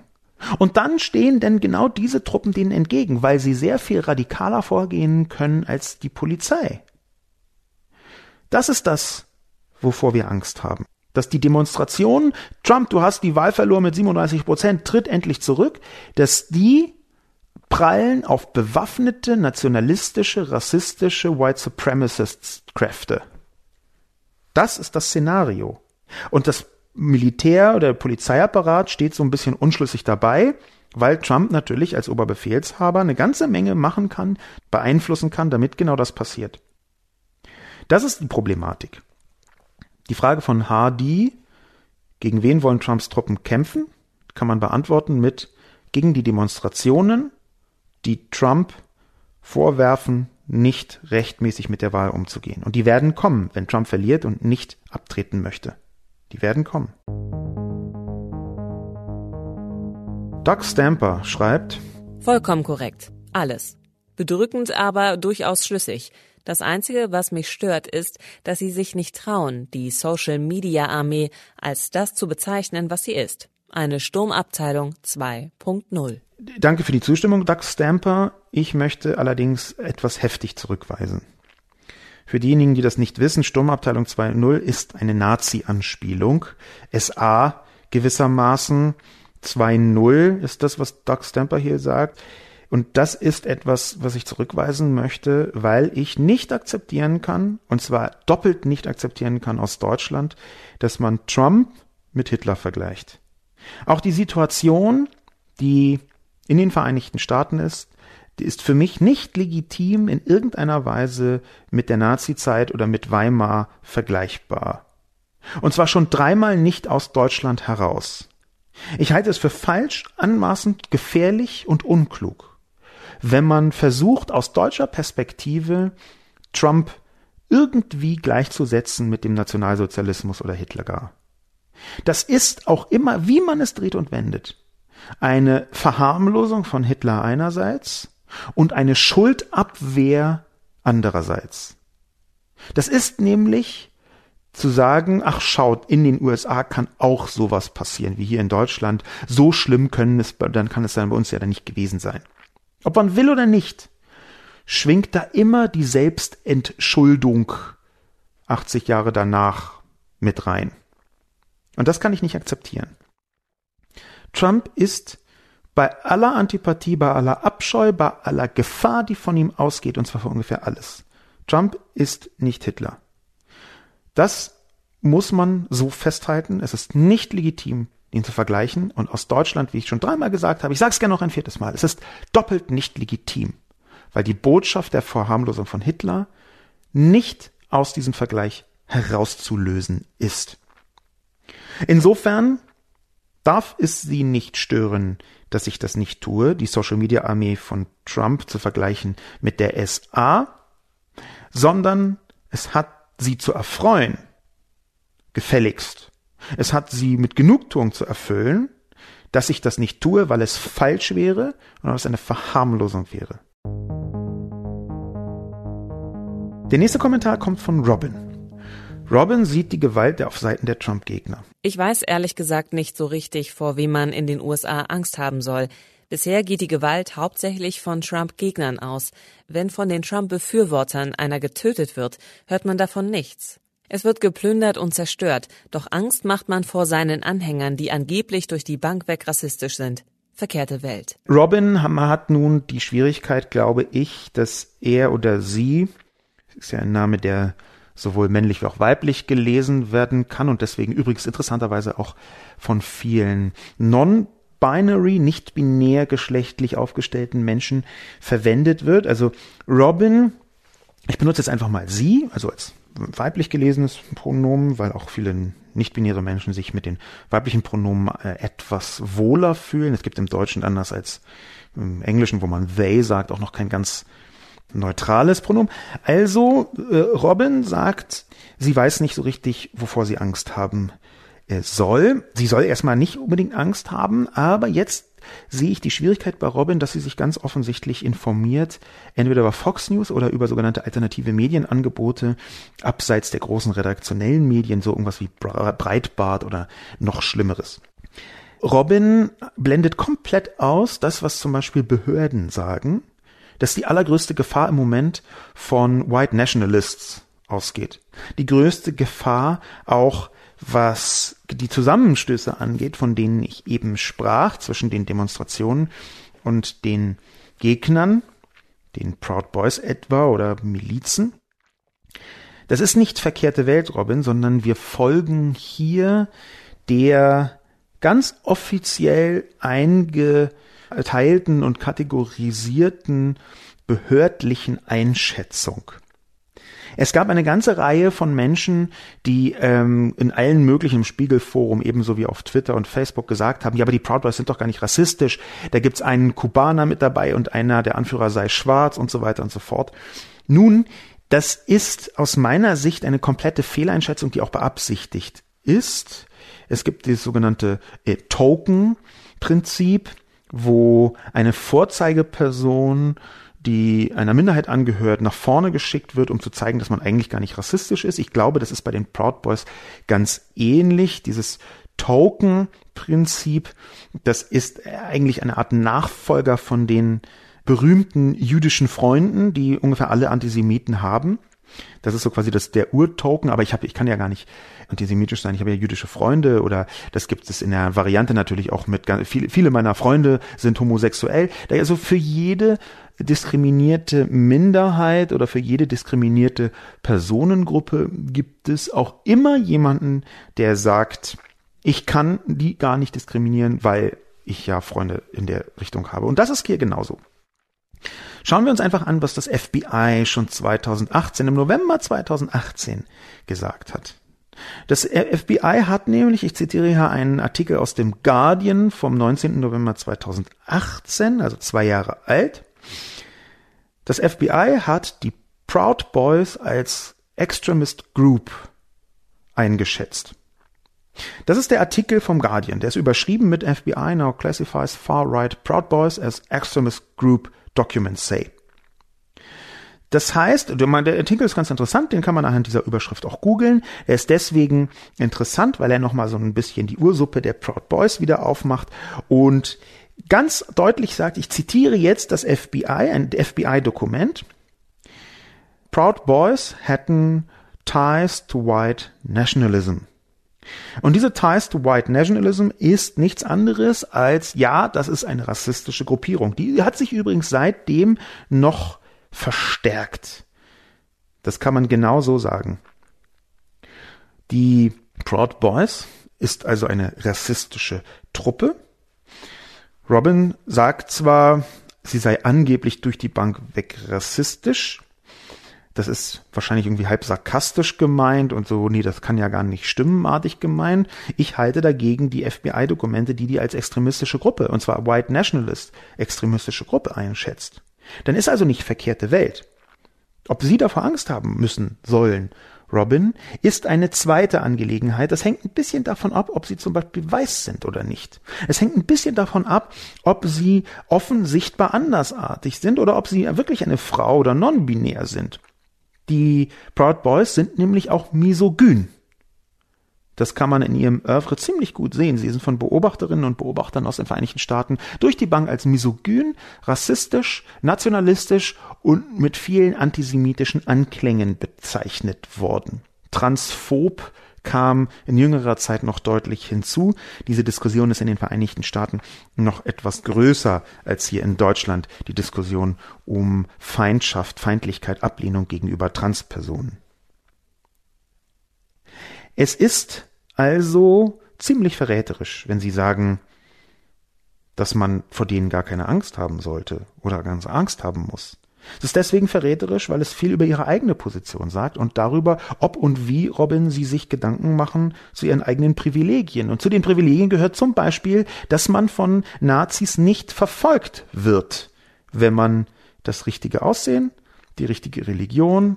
Und dann stehen denn genau diese Truppen denen entgegen, weil sie sehr viel radikaler vorgehen können als die Polizei. Das ist das, wovor wir Angst haben. Dass die Demonstration, Trump, du hast die Wahl verloren mit 37 Prozent, tritt endlich zurück, dass die prallen auf bewaffnete, nationalistische, rassistische White Supremacist Kräfte. Das ist das Szenario. Und das Militär oder Polizeiapparat steht so ein bisschen unschlüssig dabei, weil Trump natürlich als Oberbefehlshaber eine ganze Menge machen kann, beeinflussen kann, damit genau das passiert. Das ist die Problematik. Die Frage von Hardy, gegen wen wollen Trumps Truppen kämpfen, kann man beantworten mit gegen die Demonstrationen, die Trump vorwerfen, nicht rechtmäßig mit der Wahl umzugehen. Und die werden kommen, wenn Trump verliert und nicht abtreten möchte. Die werden kommen. Doug Stamper schreibt Vollkommen korrekt. Alles. Bedrückend, aber durchaus schlüssig. Das Einzige, was mich stört, ist, dass sie sich nicht trauen, die Social Media Armee als das zu bezeichnen, was sie ist. Eine Sturmabteilung 2.0. Danke für die Zustimmung, Doug Stamper. Ich möchte allerdings etwas heftig zurückweisen. Für diejenigen, die das nicht wissen, Sturmabteilung 2.0 ist eine Nazi-Anspielung. SA gewissermaßen 2.0 ist das, was Doug Stamper hier sagt. Und das ist etwas, was ich zurückweisen möchte, weil ich nicht akzeptieren kann, und zwar doppelt nicht akzeptieren kann aus Deutschland, dass man Trump mit Hitler vergleicht. Auch die Situation, die in den Vereinigten Staaten ist, ist für mich nicht legitim in irgendeiner Weise mit der Nazizeit oder mit Weimar vergleichbar. Und zwar schon dreimal nicht aus Deutschland heraus. Ich halte es für falsch, anmaßend, gefährlich und unklug, wenn man versucht, aus deutscher Perspektive Trump irgendwie gleichzusetzen mit dem Nationalsozialismus oder Hitler gar. Das ist auch immer, wie man es dreht und wendet, eine Verharmlosung von Hitler einerseits und eine Schuldabwehr andererseits. Das ist nämlich zu sagen, ach schaut, in den USA kann auch sowas passieren wie hier in Deutschland. So schlimm können es, dann kann es dann bei uns ja dann nicht gewesen sein. Ob man will oder nicht, schwingt da immer die Selbstentschuldung 80 Jahre danach mit rein. Und das kann ich nicht akzeptieren. Trump ist bei aller Antipathie, bei aller Abscheu, bei aller Gefahr, die von ihm ausgeht, und zwar für ungefähr alles. Trump ist nicht Hitler. Das muss man so festhalten. Es ist nicht legitim, ihn zu vergleichen. Und aus Deutschland, wie ich schon dreimal gesagt habe, ich sage es gerne noch ein viertes Mal, es ist doppelt nicht legitim, weil die Botschaft der Verharmlosung von Hitler nicht aus diesem Vergleich herauszulösen ist. Insofern darf es Sie nicht stören, dass ich das nicht tue, die Social Media Armee von Trump zu vergleichen mit der SA, sondern es hat Sie zu erfreuen, gefälligst. Es hat Sie mit Genugtuung zu erfüllen, dass ich das nicht tue, weil es falsch wäre und weil es eine Verharmlosung wäre. Der nächste Kommentar kommt von Robin. Robin sieht die Gewalt auf Seiten der Trump-Gegner. Ich weiß ehrlich gesagt nicht so richtig, vor wem man in den USA Angst haben soll. Bisher geht die Gewalt hauptsächlich von Trump-Gegnern aus. Wenn von den Trump-Befürwortern einer getötet wird, hört man davon nichts. Es wird geplündert und zerstört, doch Angst macht man vor seinen Anhängern, die angeblich durch die Bank weg rassistisch sind. Verkehrte Welt. Robin hat nun die Schwierigkeit, glaube ich, dass er oder sie, ist ja ein Name, der sowohl männlich wie auch weiblich gelesen werden kann und deswegen übrigens interessanterweise auch von vielen non-binary, nicht binär geschlechtlich aufgestellten Menschen verwendet wird. Also Robin, ich benutze jetzt einfach mal sie, also als weiblich gelesenes Pronomen, weil auch viele nicht-binäre Menschen sich mit den weiblichen Pronomen äh, etwas wohler fühlen. Es gibt im Deutschen anders als im Englischen, wo man they sagt, auch noch kein ganz neutrales Pronomen. Also äh, Robin sagt, sie weiß nicht so richtig, wovor sie Angst haben äh, soll. Sie soll erstmal nicht unbedingt Angst haben, aber jetzt sehe ich die Schwierigkeit bei Robin, dass sie sich ganz offensichtlich informiert, entweder über Fox News oder über sogenannte alternative Medienangebote, abseits der großen redaktionellen Medien, so irgendwas wie Breitbart oder noch Schlimmeres. Robin blendet komplett aus das, was zum Beispiel Behörden sagen dass die allergrößte Gefahr im Moment von White Nationalists ausgeht. Die größte Gefahr auch was die Zusammenstöße angeht, von denen ich eben sprach, zwischen den Demonstrationen und den Gegnern, den Proud Boys etwa oder Milizen. Das ist nicht verkehrte Welt, Robin, sondern wir folgen hier der ganz offiziell einge teilten und kategorisierten behördlichen Einschätzung. Es gab eine ganze Reihe von Menschen, die ähm, in allen möglichen Spiegelforum ebenso wie auf Twitter und Facebook gesagt haben, ja, aber die Proud Boys sind doch gar nicht rassistisch. Da gibt's einen Kubaner mit dabei und einer, der Anführer sei schwarz und so weiter und so fort. Nun, das ist aus meiner Sicht eine komplette Fehleinschätzung, die auch beabsichtigt ist. Es gibt das sogenannte äh, Token-Prinzip wo eine Vorzeigeperson, die einer Minderheit angehört, nach vorne geschickt wird, um zu zeigen, dass man eigentlich gar nicht rassistisch ist. Ich glaube, das ist bei den Proud Boys ganz ähnlich. Dieses Token-Prinzip, das ist eigentlich eine Art Nachfolger von den berühmten jüdischen Freunden, die ungefähr alle Antisemiten haben. Das ist so quasi das der Urtoken, aber ich habe ich kann ja gar nicht antisemitisch sein. Ich habe ja jüdische Freunde oder das gibt es in der Variante natürlich auch mit viele, viele meiner Freunde sind homosexuell. Also für jede diskriminierte Minderheit oder für jede diskriminierte Personengruppe gibt es auch immer jemanden, der sagt, ich kann die gar nicht diskriminieren, weil ich ja Freunde in der Richtung habe. Und das ist hier genauso. Schauen wir uns einfach an, was das FBI schon 2018, im November 2018 gesagt hat. Das FBI hat nämlich, ich zitiere hier einen Artikel aus dem Guardian vom 19. November 2018, also zwei Jahre alt. Das FBI hat die Proud Boys als Extremist Group eingeschätzt. Das ist der Artikel vom Guardian. Der ist überschrieben mit FBI now classifies far-right Proud Boys as extremist group documents say. Das heißt, der Artikel ist ganz interessant, den kann man anhand dieser Überschrift auch googeln. Er ist deswegen interessant, weil er nochmal so ein bisschen die Ursuppe der Proud Boys wieder aufmacht und ganz deutlich sagt, ich zitiere jetzt das FBI, ein FBI-Dokument. Proud Boys hätten ties to white nationalism. Und diese Ties to White Nationalism ist nichts anderes als, ja, das ist eine rassistische Gruppierung. Die hat sich übrigens seitdem noch verstärkt. Das kann man genau so sagen. Die Proud Boys ist also eine rassistische Truppe. Robin sagt zwar, sie sei angeblich durch die Bank weg rassistisch. Das ist wahrscheinlich irgendwie halb sarkastisch gemeint und so, nee, das kann ja gar nicht stimmenartig gemeint. Ich halte dagegen die FBI-Dokumente, die die als extremistische Gruppe, und zwar White Nationalist, extremistische Gruppe einschätzt. Dann ist also nicht verkehrte Welt. Ob Sie davor Angst haben müssen, sollen, Robin, ist eine zweite Angelegenheit. Das hängt ein bisschen davon ab, ob Sie zum Beispiel weiß sind oder nicht. Es hängt ein bisschen davon ab, ob Sie offen sichtbar andersartig sind oder ob Sie wirklich eine Frau oder non-binär sind. Die Proud Boys sind nämlich auch misogyn. Das kann man in ihrem Oeuvre ziemlich gut sehen. Sie sind von Beobachterinnen und Beobachtern aus den Vereinigten Staaten durch die Bank als misogyn, rassistisch, nationalistisch und mit vielen antisemitischen Anklängen bezeichnet worden. Transphob kam in jüngerer Zeit noch deutlich hinzu. Diese Diskussion ist in den Vereinigten Staaten noch etwas größer als hier in Deutschland, die Diskussion um Feindschaft, Feindlichkeit, Ablehnung gegenüber Transpersonen. Es ist also ziemlich verräterisch, wenn Sie sagen, dass man vor denen gar keine Angst haben sollte oder ganz Angst haben muss. Es ist deswegen verräterisch, weil es viel über ihre eigene Position sagt und darüber, ob und wie Robin sie sich Gedanken machen zu ihren eigenen Privilegien. Und zu den Privilegien gehört zum Beispiel, dass man von Nazis nicht verfolgt wird, wenn man das richtige Aussehen, die richtige Religion,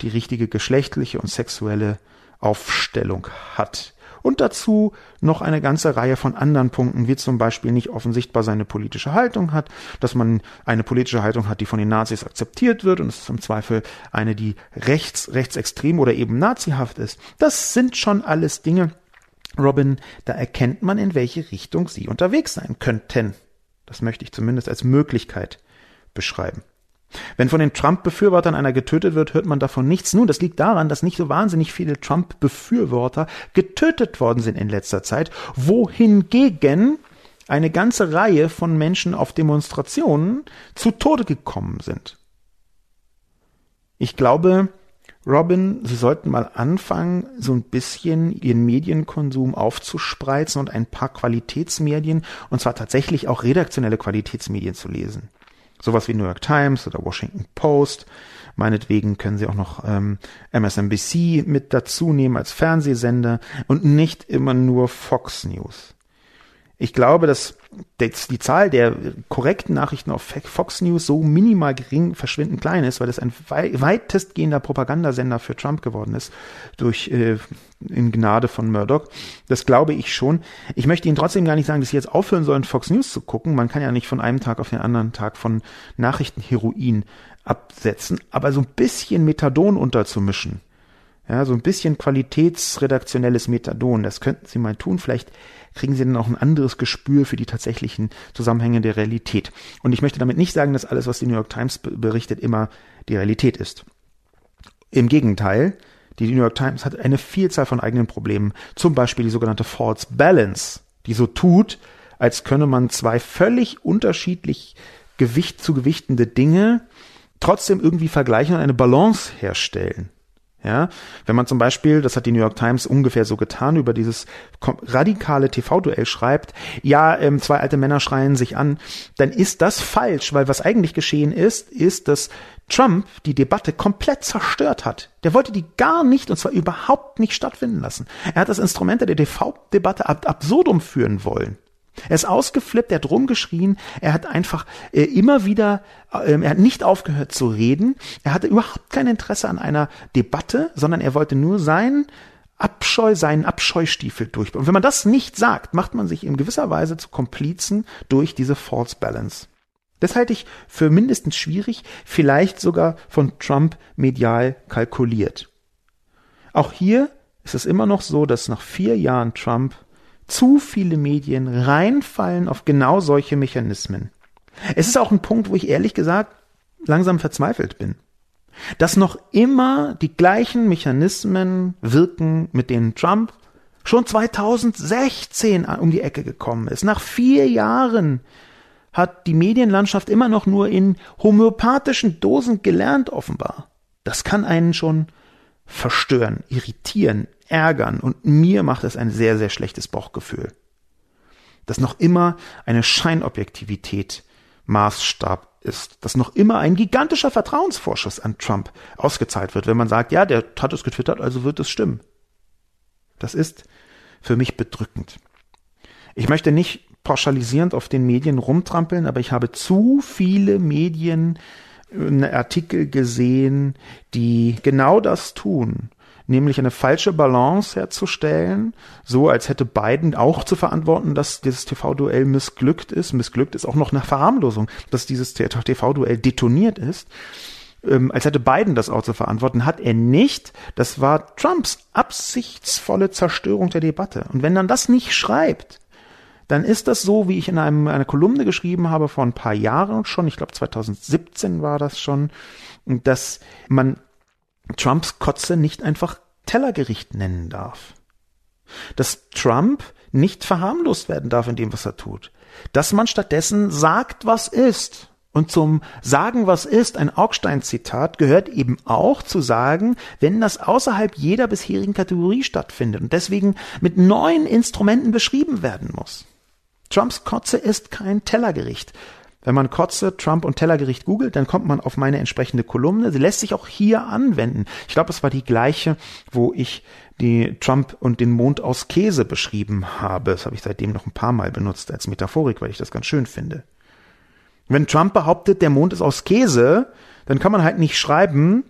die richtige geschlechtliche und sexuelle Aufstellung hat und dazu noch eine ganze Reihe von anderen Punkten, wie zum Beispiel nicht offensichtbar seine politische Haltung hat, dass man eine politische Haltung hat, die von den Nazis akzeptiert wird und es ist im Zweifel eine, die rechts, rechtsextrem oder eben nazihaft ist. Das sind schon alles Dinge, Robin, da erkennt man, in welche Richtung sie unterwegs sein könnten. Das möchte ich zumindest als Möglichkeit beschreiben. Wenn von den Trump-Befürwortern einer getötet wird, hört man davon nichts. Nun, das liegt daran, dass nicht so wahnsinnig viele Trump-Befürworter getötet worden sind in letzter Zeit, wohingegen eine ganze Reihe von Menschen auf Demonstrationen zu Tode gekommen sind. Ich glaube, Robin, Sie sollten mal anfangen, so ein bisschen Ihren Medienkonsum aufzuspreizen und ein paar Qualitätsmedien, und zwar tatsächlich auch redaktionelle Qualitätsmedien zu lesen. Sowas wie New York Times oder Washington Post. Meinetwegen können Sie auch noch ähm, MSNBC mit dazu nehmen als Fernsehsender und nicht immer nur Fox News. Ich glaube, dass die Zahl der korrekten Nachrichten auf Fox News so minimal gering, verschwindend klein ist, weil es ein weitestgehender Propagandasender für Trump geworden ist, durch äh, in Gnade von Murdoch. Das glaube ich schon. Ich möchte Ihnen trotzdem gar nicht sagen, dass Sie jetzt aufhören sollen, Fox News zu gucken. Man kann ja nicht von einem Tag auf den anderen Tag von Nachrichtenheroin absetzen, aber so ein bisschen Methadon unterzumischen. Ja, so ein bisschen qualitätsredaktionelles Methadon, das könnten Sie mal tun. Vielleicht kriegen sie dann auch ein anderes Gespür für die tatsächlichen Zusammenhänge der Realität. Und ich möchte damit nicht sagen, dass alles, was die New York Times berichtet, immer die Realität ist. Im Gegenteil, die New York Times hat eine Vielzahl von eigenen Problemen, zum Beispiel die sogenannte False Balance, die so tut, als könne man zwei völlig unterschiedlich Gewicht zu gewichtende Dinge trotzdem irgendwie vergleichen und eine Balance herstellen. Ja, wenn man zum Beispiel, das hat die New York Times ungefähr so getan, über dieses radikale TV-Duell schreibt, ja, ähm, zwei alte Männer schreien sich an, dann ist das falsch, weil was eigentlich geschehen ist, ist, dass Trump die Debatte komplett zerstört hat. Der wollte die gar nicht, und zwar überhaupt nicht stattfinden lassen. Er hat das Instrument der TV-Debatte ab absurdum führen wollen. Er ist ausgeflippt, er hat rumgeschrien, er hat einfach äh, immer wieder, äh, er hat nicht aufgehört zu reden, er hatte überhaupt kein Interesse an einer Debatte, sondern er wollte nur seinen Abscheu, seinen Abscheustiefel durchbauen. Und wenn man das nicht sagt, macht man sich in gewisser Weise zu Komplizen durch diese False Balance. Das halte ich für mindestens schwierig, vielleicht sogar von Trump medial kalkuliert. Auch hier ist es immer noch so, dass nach vier Jahren Trump zu viele Medien reinfallen auf genau solche Mechanismen. Es ist auch ein Punkt, wo ich ehrlich gesagt langsam verzweifelt bin. Dass noch immer die gleichen Mechanismen wirken, mit denen Trump schon 2016 um die Ecke gekommen ist. Nach vier Jahren hat die Medienlandschaft immer noch nur in homöopathischen Dosen gelernt, offenbar. Das kann einen schon verstören, irritieren, ärgern und mir macht es ein sehr, sehr schlechtes Bauchgefühl. Dass noch immer eine Scheinobjektivität Maßstab ist, dass noch immer ein gigantischer Vertrauensvorschuss an Trump ausgezahlt wird, wenn man sagt, ja, der hat es getwittert, also wird es stimmen. Das ist für mich bedrückend. Ich möchte nicht pauschalisierend auf den Medien rumtrampeln, aber ich habe zu viele Medien Artikel gesehen, die genau das tun nämlich eine falsche Balance herzustellen, so als hätte Biden auch zu verantworten, dass dieses TV-Duell missglückt ist. Missglückt ist auch noch eine Verharmlosung, dass dieses TV-Duell detoniert ist. Ähm, als hätte Biden das auch zu verantworten, hat er nicht. Das war Trumps absichtsvolle Zerstörung der Debatte. Und wenn dann das nicht schreibt, dann ist das so, wie ich in einem, einer Kolumne geschrieben habe vor ein paar Jahren schon, ich glaube 2017 war das schon, dass man Trumps Kotze nicht einfach Tellergericht nennen darf. Dass Trump nicht verharmlost werden darf in dem, was er tut. Dass man stattdessen sagt, was ist. Und zum Sagen, was ist, ein Augstein-Zitat, gehört eben auch zu sagen, wenn das außerhalb jeder bisherigen Kategorie stattfindet und deswegen mit neuen Instrumenten beschrieben werden muss. Trumps Kotze ist kein Tellergericht. Wenn man Kotze, Trump und Tellergericht googelt, dann kommt man auf meine entsprechende Kolumne. Sie lässt sich auch hier anwenden. Ich glaube, es war die gleiche, wo ich die Trump und den Mond aus Käse beschrieben habe. Das habe ich seitdem noch ein paar Mal benutzt als Metaphorik, weil ich das ganz schön finde. Wenn Trump behauptet, der Mond ist aus Käse, dann kann man halt nicht schreiben,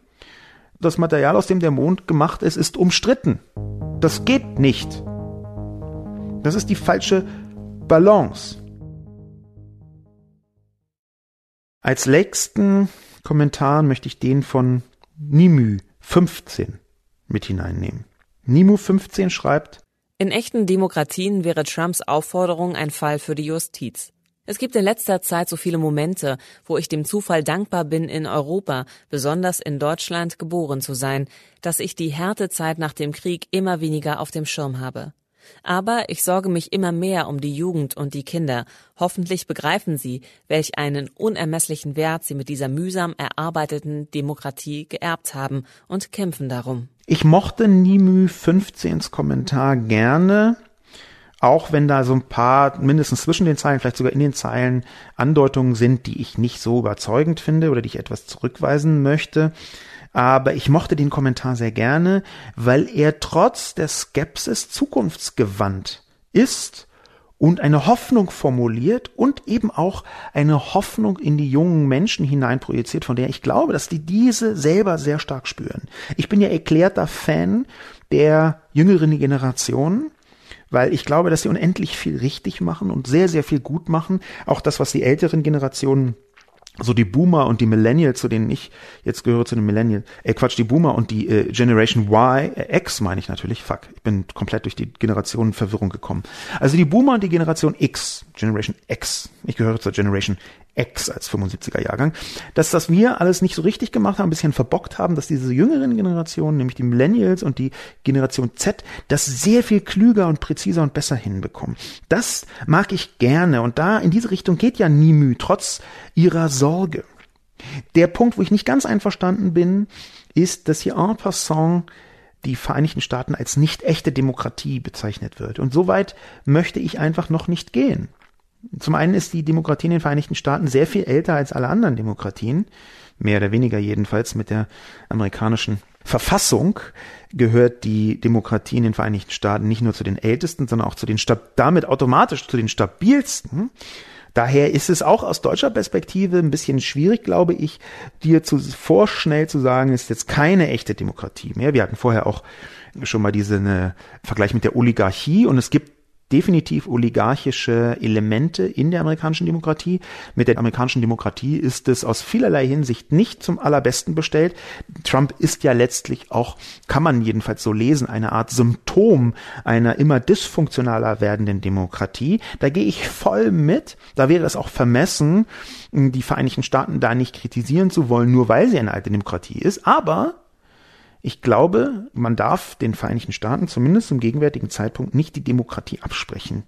das Material, aus dem der Mond gemacht ist, ist umstritten. Das geht nicht. Das ist die falsche Balance. Als letzten Kommentar möchte ich den von Nimü 15 mit hineinnehmen. Nimu 15 schreibt, in echten Demokratien wäre Trumps Aufforderung ein Fall für die Justiz. Es gibt in letzter Zeit so viele Momente, wo ich dem Zufall dankbar bin, in Europa, besonders in Deutschland, geboren zu sein, dass ich die Härtezeit nach dem Krieg immer weniger auf dem Schirm habe. Aber ich sorge mich immer mehr um die Jugend und die Kinder. Hoffentlich begreifen sie, welch einen unermesslichen Wert sie mit dieser mühsam erarbeiteten Demokratie geerbt haben und kämpfen darum. Ich mochte Nimü 15s Kommentar gerne, auch wenn da so ein paar, mindestens zwischen den Zeilen, vielleicht sogar in den Zeilen, Andeutungen sind, die ich nicht so überzeugend finde oder die ich etwas zurückweisen möchte aber ich mochte den Kommentar sehr gerne, weil er trotz der Skepsis zukunftsgewandt ist und eine Hoffnung formuliert und eben auch eine Hoffnung in die jungen Menschen hineinprojiziert, von der ich glaube, dass die diese selber sehr stark spüren. Ich bin ja erklärter Fan der jüngeren Generation, weil ich glaube, dass sie unendlich viel richtig machen und sehr, sehr viel gut machen. Auch das, was die älteren Generationen so die Boomer und die Millennials, zu denen ich jetzt gehöre zu den Millennials, äh Quatsch, die Boomer und die äh, Generation Y, äh, X meine ich natürlich, fuck, ich bin komplett durch die Generationenverwirrung gekommen. Also die Boomer und die Generation X, Generation X, ich gehöre zur Generation X als 75er Jahrgang, dass das wir alles nicht so richtig gemacht haben, ein bisschen verbockt haben, dass diese jüngeren Generationen, nämlich die Millennials und die Generation Z, das sehr viel klüger und präziser und besser hinbekommen. Das mag ich gerne und da in diese Richtung geht ja Nimü, trotz ihrer Sorge. Der Punkt, wo ich nicht ganz einverstanden bin, ist, dass hier en passant die Vereinigten Staaten als nicht echte Demokratie bezeichnet wird. Und so weit möchte ich einfach noch nicht gehen. Zum einen ist die Demokratie in den Vereinigten Staaten sehr viel älter als alle anderen Demokratien, mehr oder weniger jedenfalls mit der amerikanischen Verfassung gehört die Demokratie in den Vereinigten Staaten nicht nur zu den ältesten, sondern auch zu den damit automatisch zu den stabilsten. Daher ist es auch aus deutscher Perspektive ein bisschen schwierig, glaube ich, dir zu vorschnell zu sagen, ist jetzt keine echte Demokratie mehr. Wir hatten vorher auch schon mal diesen äh, Vergleich mit der Oligarchie und es gibt definitiv oligarchische Elemente in der amerikanischen Demokratie. Mit der amerikanischen Demokratie ist es aus vielerlei Hinsicht nicht zum allerbesten bestellt. Trump ist ja letztlich auch, kann man jedenfalls so lesen, eine Art Symptom einer immer dysfunktionaler werdenden Demokratie. Da gehe ich voll mit. Da wäre es auch vermessen, die Vereinigten Staaten da nicht kritisieren zu wollen, nur weil sie eine alte Demokratie ist. Aber ich glaube, man darf den Vereinigten Staaten zumindest zum gegenwärtigen Zeitpunkt nicht die Demokratie absprechen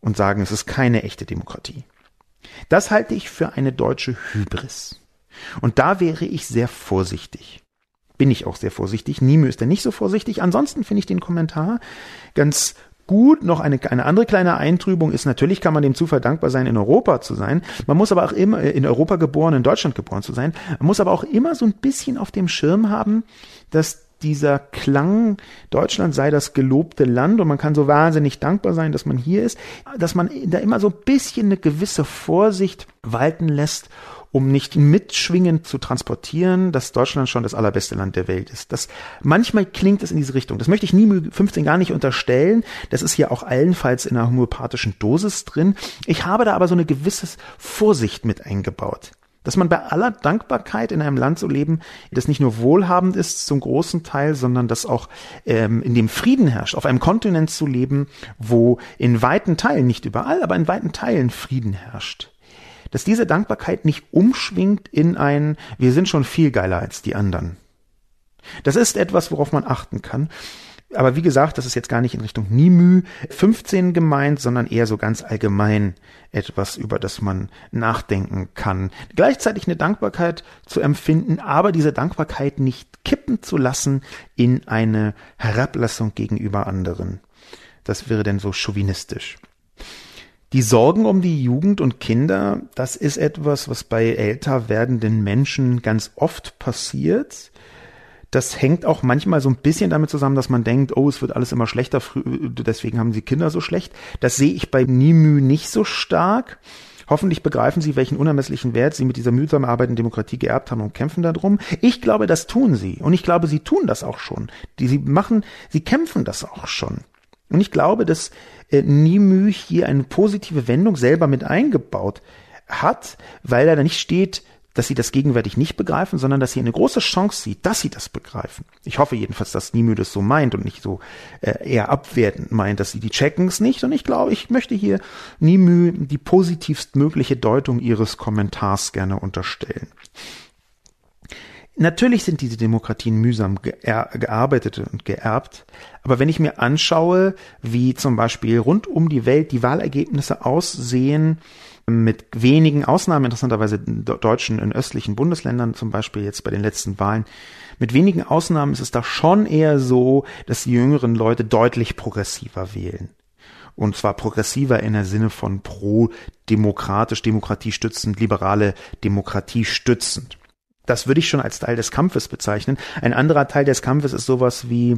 und sagen, es ist keine echte Demokratie. Das halte ich für eine deutsche Hybris. Und da wäre ich sehr vorsichtig. Bin ich auch sehr vorsichtig. Niemö ist er nicht so vorsichtig. Ansonsten finde ich den Kommentar ganz gut. Noch eine, eine andere kleine Eintrübung ist, natürlich kann man dem Zufall dankbar sein, in Europa zu sein. Man muss aber auch immer, in Europa geboren, in Deutschland geboren zu sein. Man muss aber auch immer so ein bisschen auf dem Schirm haben, dass dieser Klang, Deutschland sei das gelobte Land und man kann so wahnsinnig dankbar sein, dass man hier ist, dass man da immer so ein bisschen eine gewisse Vorsicht walten lässt um nicht mitschwingend zu transportieren, dass Deutschland schon das allerbeste Land der Welt ist. Das, manchmal klingt es in diese Richtung. Das möchte ich nie 15 gar nicht unterstellen. Das ist ja auch allenfalls in einer homöopathischen Dosis drin. Ich habe da aber so eine gewisse Vorsicht mit eingebaut dass man bei aller Dankbarkeit in einem Land so leben, das nicht nur wohlhabend ist zum großen Teil, sondern das auch ähm, in dem Frieden herrscht, auf einem Kontinent zu leben, wo in weiten Teilen, nicht überall, aber in weiten Teilen Frieden herrscht dass diese Dankbarkeit nicht umschwingt in ein, wir sind schon viel geiler als die anderen. Das ist etwas, worauf man achten kann. Aber wie gesagt, das ist jetzt gar nicht in Richtung Nimü 15 gemeint, sondern eher so ganz allgemein etwas, über das man nachdenken kann. Gleichzeitig eine Dankbarkeit zu empfinden, aber diese Dankbarkeit nicht kippen zu lassen in eine Herablassung gegenüber anderen. Das wäre denn so chauvinistisch. Die Sorgen um die Jugend und Kinder, das ist etwas, was bei älter werdenden Menschen ganz oft passiert. Das hängt auch manchmal so ein bisschen damit zusammen, dass man denkt, oh, es wird alles immer schlechter, deswegen haben sie Kinder so schlecht. Das sehe ich bei Nimü nicht so stark. Hoffentlich begreifen sie, welchen unermesslichen Wert sie mit dieser mühsam arbeitenden Demokratie geerbt haben und kämpfen darum. Ich glaube, das tun sie. Und ich glaube, sie tun das auch schon. Die, sie machen, sie kämpfen das auch schon. Und ich glaube, dass äh, Nimü hier eine positive Wendung selber mit eingebaut hat, weil er da nicht steht, dass sie das gegenwärtig nicht begreifen, sondern dass sie eine große Chance sieht, dass sie das begreifen. Ich hoffe jedenfalls, dass Nimü das so meint und nicht so äh, eher abwertend meint, dass sie die checken es nicht. Und ich glaube, ich möchte hier Nimü die positivst mögliche Deutung ihres Kommentars gerne unterstellen. Natürlich sind diese Demokratien mühsam gearbeitet und geerbt, aber wenn ich mir anschaue, wie zum Beispiel rund um die Welt die Wahlergebnisse aussehen, mit wenigen Ausnahmen, interessanterweise Deutschen in östlichen Bundesländern, zum Beispiel jetzt bei den letzten Wahlen, mit wenigen Ausnahmen ist es da schon eher so, dass die jüngeren Leute deutlich progressiver wählen. Und zwar progressiver in der Sinne von pro-demokratisch, demokratiestützend, liberale Demokratie stützend. Das würde ich schon als Teil des Kampfes bezeichnen. Ein anderer Teil des Kampfes ist sowas wie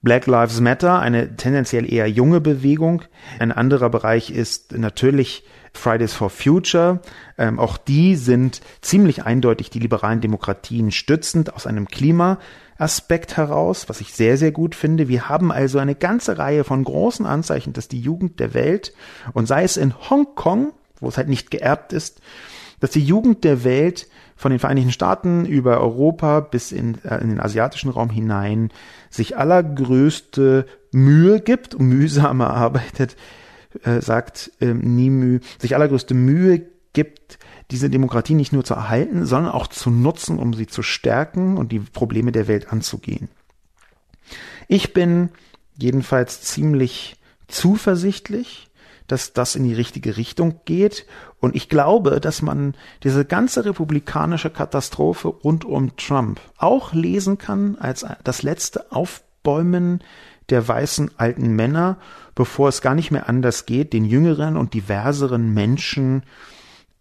Black Lives Matter, eine tendenziell eher junge Bewegung. Ein anderer Bereich ist natürlich Fridays for Future. Ähm, auch die sind ziemlich eindeutig die liberalen Demokratien stützend aus einem Klimaaspekt heraus, was ich sehr, sehr gut finde. Wir haben also eine ganze Reihe von großen Anzeichen, dass die Jugend der Welt, und sei es in Hongkong, wo es halt nicht geerbt ist, dass die Jugend der Welt von den Vereinigten Staaten über Europa bis in, äh, in den asiatischen Raum hinein sich allergrößte Mühe gibt mühsam erarbeitet, äh, sagt äh, Nimü, sich allergrößte Mühe gibt, diese Demokratie nicht nur zu erhalten, sondern auch zu nutzen, um sie zu stärken und die Probleme der Welt anzugehen. Ich bin jedenfalls ziemlich zuversichtlich, dass das in die richtige Richtung geht. Und ich glaube, dass man diese ganze republikanische Katastrophe rund um Trump auch lesen kann als das letzte Aufbäumen der weißen alten Männer, bevor es gar nicht mehr anders geht, den jüngeren und diverseren Menschen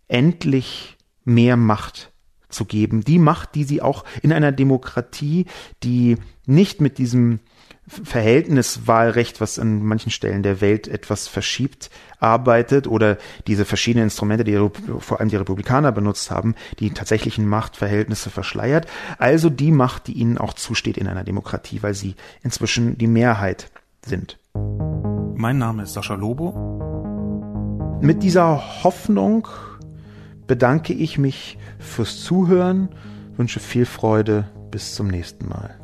endlich mehr Macht zu geben. Die Macht, die sie auch in einer Demokratie, die nicht mit diesem Verhältniswahlrecht, was an manchen Stellen der Welt etwas verschiebt, arbeitet oder diese verschiedenen Instrumente, die vor allem die Republikaner benutzt haben, die tatsächlichen Machtverhältnisse verschleiert. Also die Macht, die ihnen auch zusteht in einer Demokratie, weil sie inzwischen die Mehrheit sind. Mein Name ist Sascha Lobo. Mit dieser Hoffnung bedanke ich mich fürs Zuhören, wünsche viel Freude, bis zum nächsten Mal.